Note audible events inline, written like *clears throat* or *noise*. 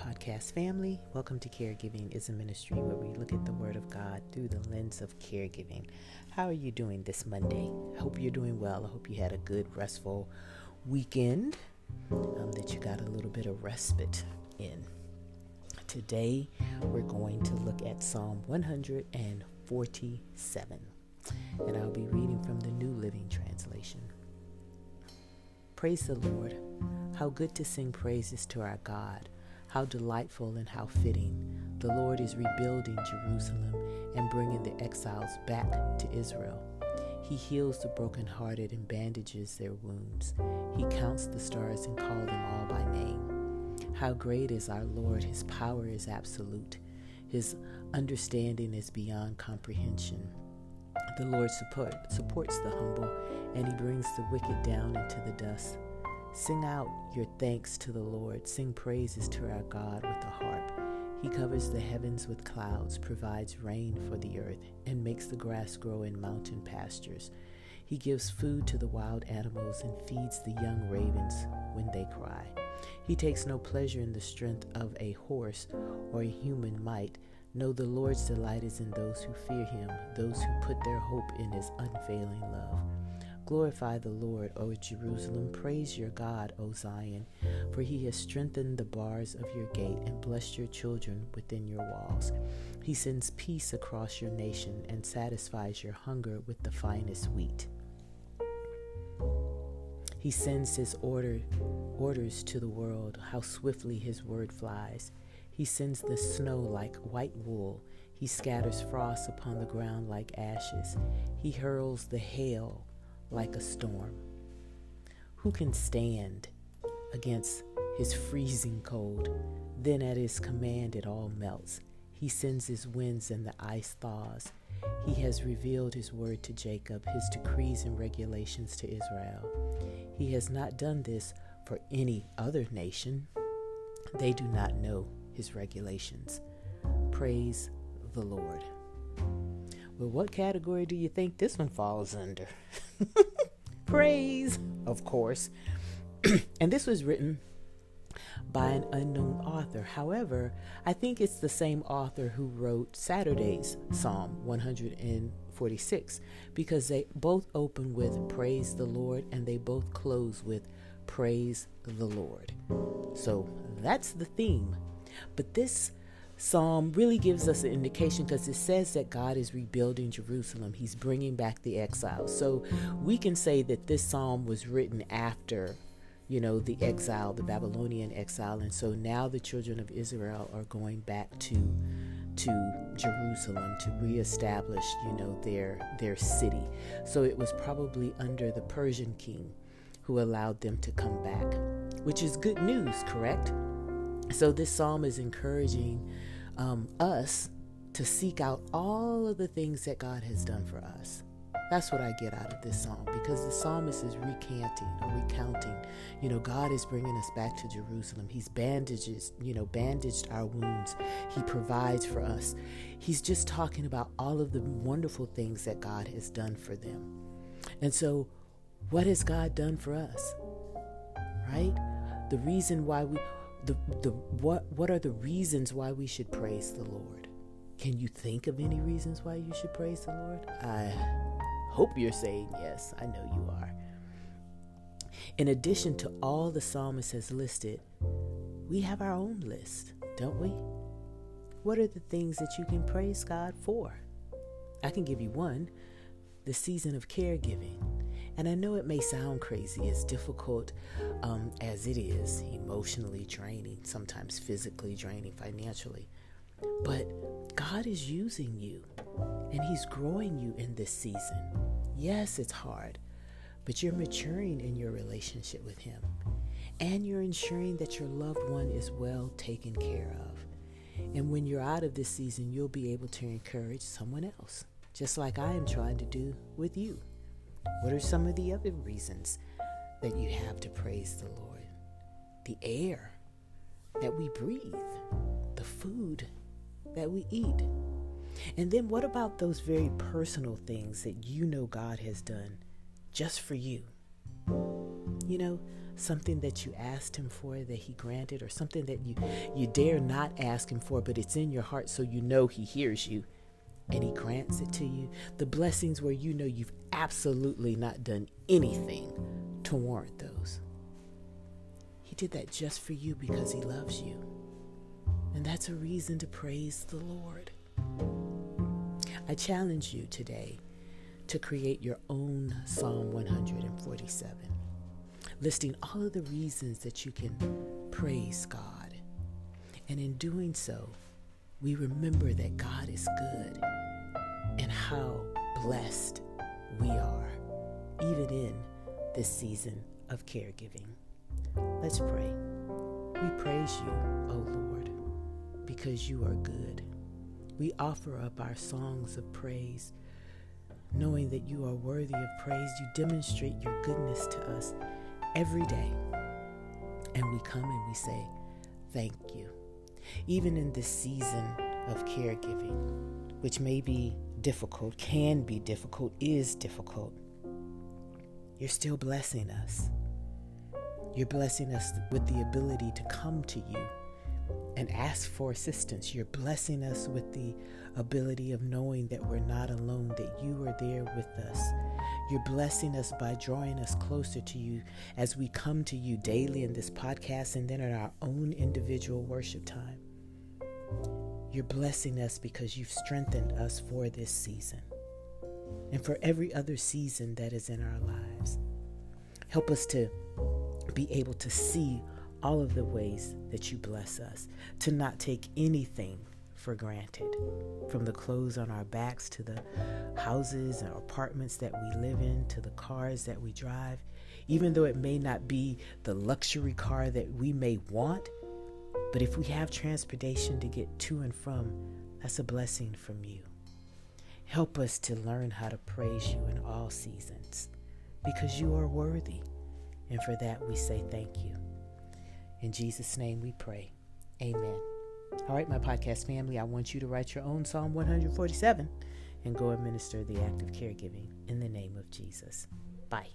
podcast family. Welcome to Caregiving is a ministry where we look at the Word of God through the lens of caregiving. How are you doing this Monday? I hope you're doing well. I hope you had a good, restful weekend, um, that you got a little bit of respite in. Today, we're going to look at Psalm 147, and I'll be reading from the New Living Translation. Praise the Lord. How good to sing praises to our God. How delightful and how fitting. The Lord is rebuilding Jerusalem and bringing the exiles back to Israel. He heals the brokenhearted and bandages their wounds. He counts the stars and calls them all by name. How great is our Lord! His power is absolute. His understanding is beyond comprehension. The Lord support, supports the humble, and he brings the wicked down into the dust. Sing out your thanks to the Lord. Sing praises to our God with the harp. He covers the heavens with clouds, provides rain for the earth, and makes the grass grow in mountain pastures. He gives food to the wild animals and feeds the young ravens when they cry. He takes no pleasure in the strength of a horse or a human might. No, the Lord's delight is in those who fear him, those who put their hope in his unfailing love. Glorify the Lord, O Jerusalem. Praise your God, O Zion, for he has strengthened the bars of your gate and blessed your children within your walls. He sends peace across your nation and satisfies your hunger with the finest wheat. He sends his order, orders to the world, how swiftly his word flies. He sends the snow like white wool. He scatters frost upon the ground like ashes. He hurls the hail like a storm. Who can stand against his freezing cold? Then at his command it all melts. He sends his winds and the ice thaws. He has revealed his word to Jacob, his decrees and regulations to Israel. He has not done this for any other nation. They do not know his regulations. Praise the Lord. Well, what category do you think this one falls under? *laughs* Praise, of course. *clears throat* and this was written by an unknown author. However, I think it's the same author who wrote Saturday's Psalm 146 because they both open with Praise the Lord and they both close with Praise the Lord. So that's the theme. But this psalm really gives us an indication because it says that God is rebuilding Jerusalem. He's bringing back the exiles. So we can say that this psalm was written after, you know, the exile, the Babylonian exile. And so now the children of Israel are going back to to Jerusalem to reestablish, you know, their their city. So it was probably under the Persian king who allowed them to come back, which is good news, correct? So this psalm is encouraging um, us to seek out all of the things that God has done for us. That's what I get out of this psalm because the psalmist is recanting or recounting. You know, God is bringing us back to Jerusalem. He's bandages, you know, bandaged our wounds. He provides for us. He's just talking about all of the wonderful things that God has done for them. And so, what has God done for us? Right? The reason why we the, the what what are the reasons why we should praise the Lord? Can you think of any reasons why you should praise the Lord? I hope you're saying yes. I know you are. In addition to all the psalmist has listed, we have our own list, don't we? What are the things that you can praise God for? I can give you one the season of caregiving. And I know it may sound crazy, as difficult um, as it is, emotionally draining, sometimes physically draining, financially. But God is using you and He's growing you in this season. Yes, it's hard, but you're maturing in your relationship with Him. And you're ensuring that your loved one is well taken care of. And when you're out of this season, you'll be able to encourage someone else, just like I am trying to do with you. What are some of the other reasons that you have to praise the Lord? The air that we breathe, the food that we eat. And then what about those very personal things that you know God has done just for you? You know, something that you asked him for that he granted or something that you you dare not ask him for but it's in your heart so you know he hears you and he grants it to you the blessings where you know you've absolutely not done anything to warrant those. He did that just for you because he loves you. And that's a reason to praise the lord. I challenge you today to create your own psalm 147 listing all of the reasons that you can praise God. And in doing so, we remember that God is good and how blessed we are, even in this season of caregiving. Let's pray. We praise you, O Lord, because you are good. We offer up our songs of praise, knowing that you are worthy of praise. You demonstrate your goodness to us every day. And we come and we say, Thank you. Even in this season of caregiving, which may be difficult, can be difficult, is difficult, you're still blessing us. You're blessing us with the ability to come to you and ask for assistance. You're blessing us with the ability of knowing that we're not alone, that you are there with us. You're blessing us by drawing us closer to you as we come to you daily in this podcast and then at our own individual worship time. You're blessing us because you've strengthened us for this season and for every other season that is in our lives. Help us to be able to see all of the ways that you bless us, to not take anything for granted. From the clothes on our backs to the houses and apartments that we live in to the cars that we drive, even though it may not be the luxury car that we may want, but if we have transportation to get to and from, that's a blessing from you. Help us to learn how to praise you in all seasons because you are worthy. And for that, we say thank you. In Jesus' name we pray. Amen. All right, my podcast family, I want you to write your own Psalm 147 and go administer the act of caregiving in the name of Jesus. Bye.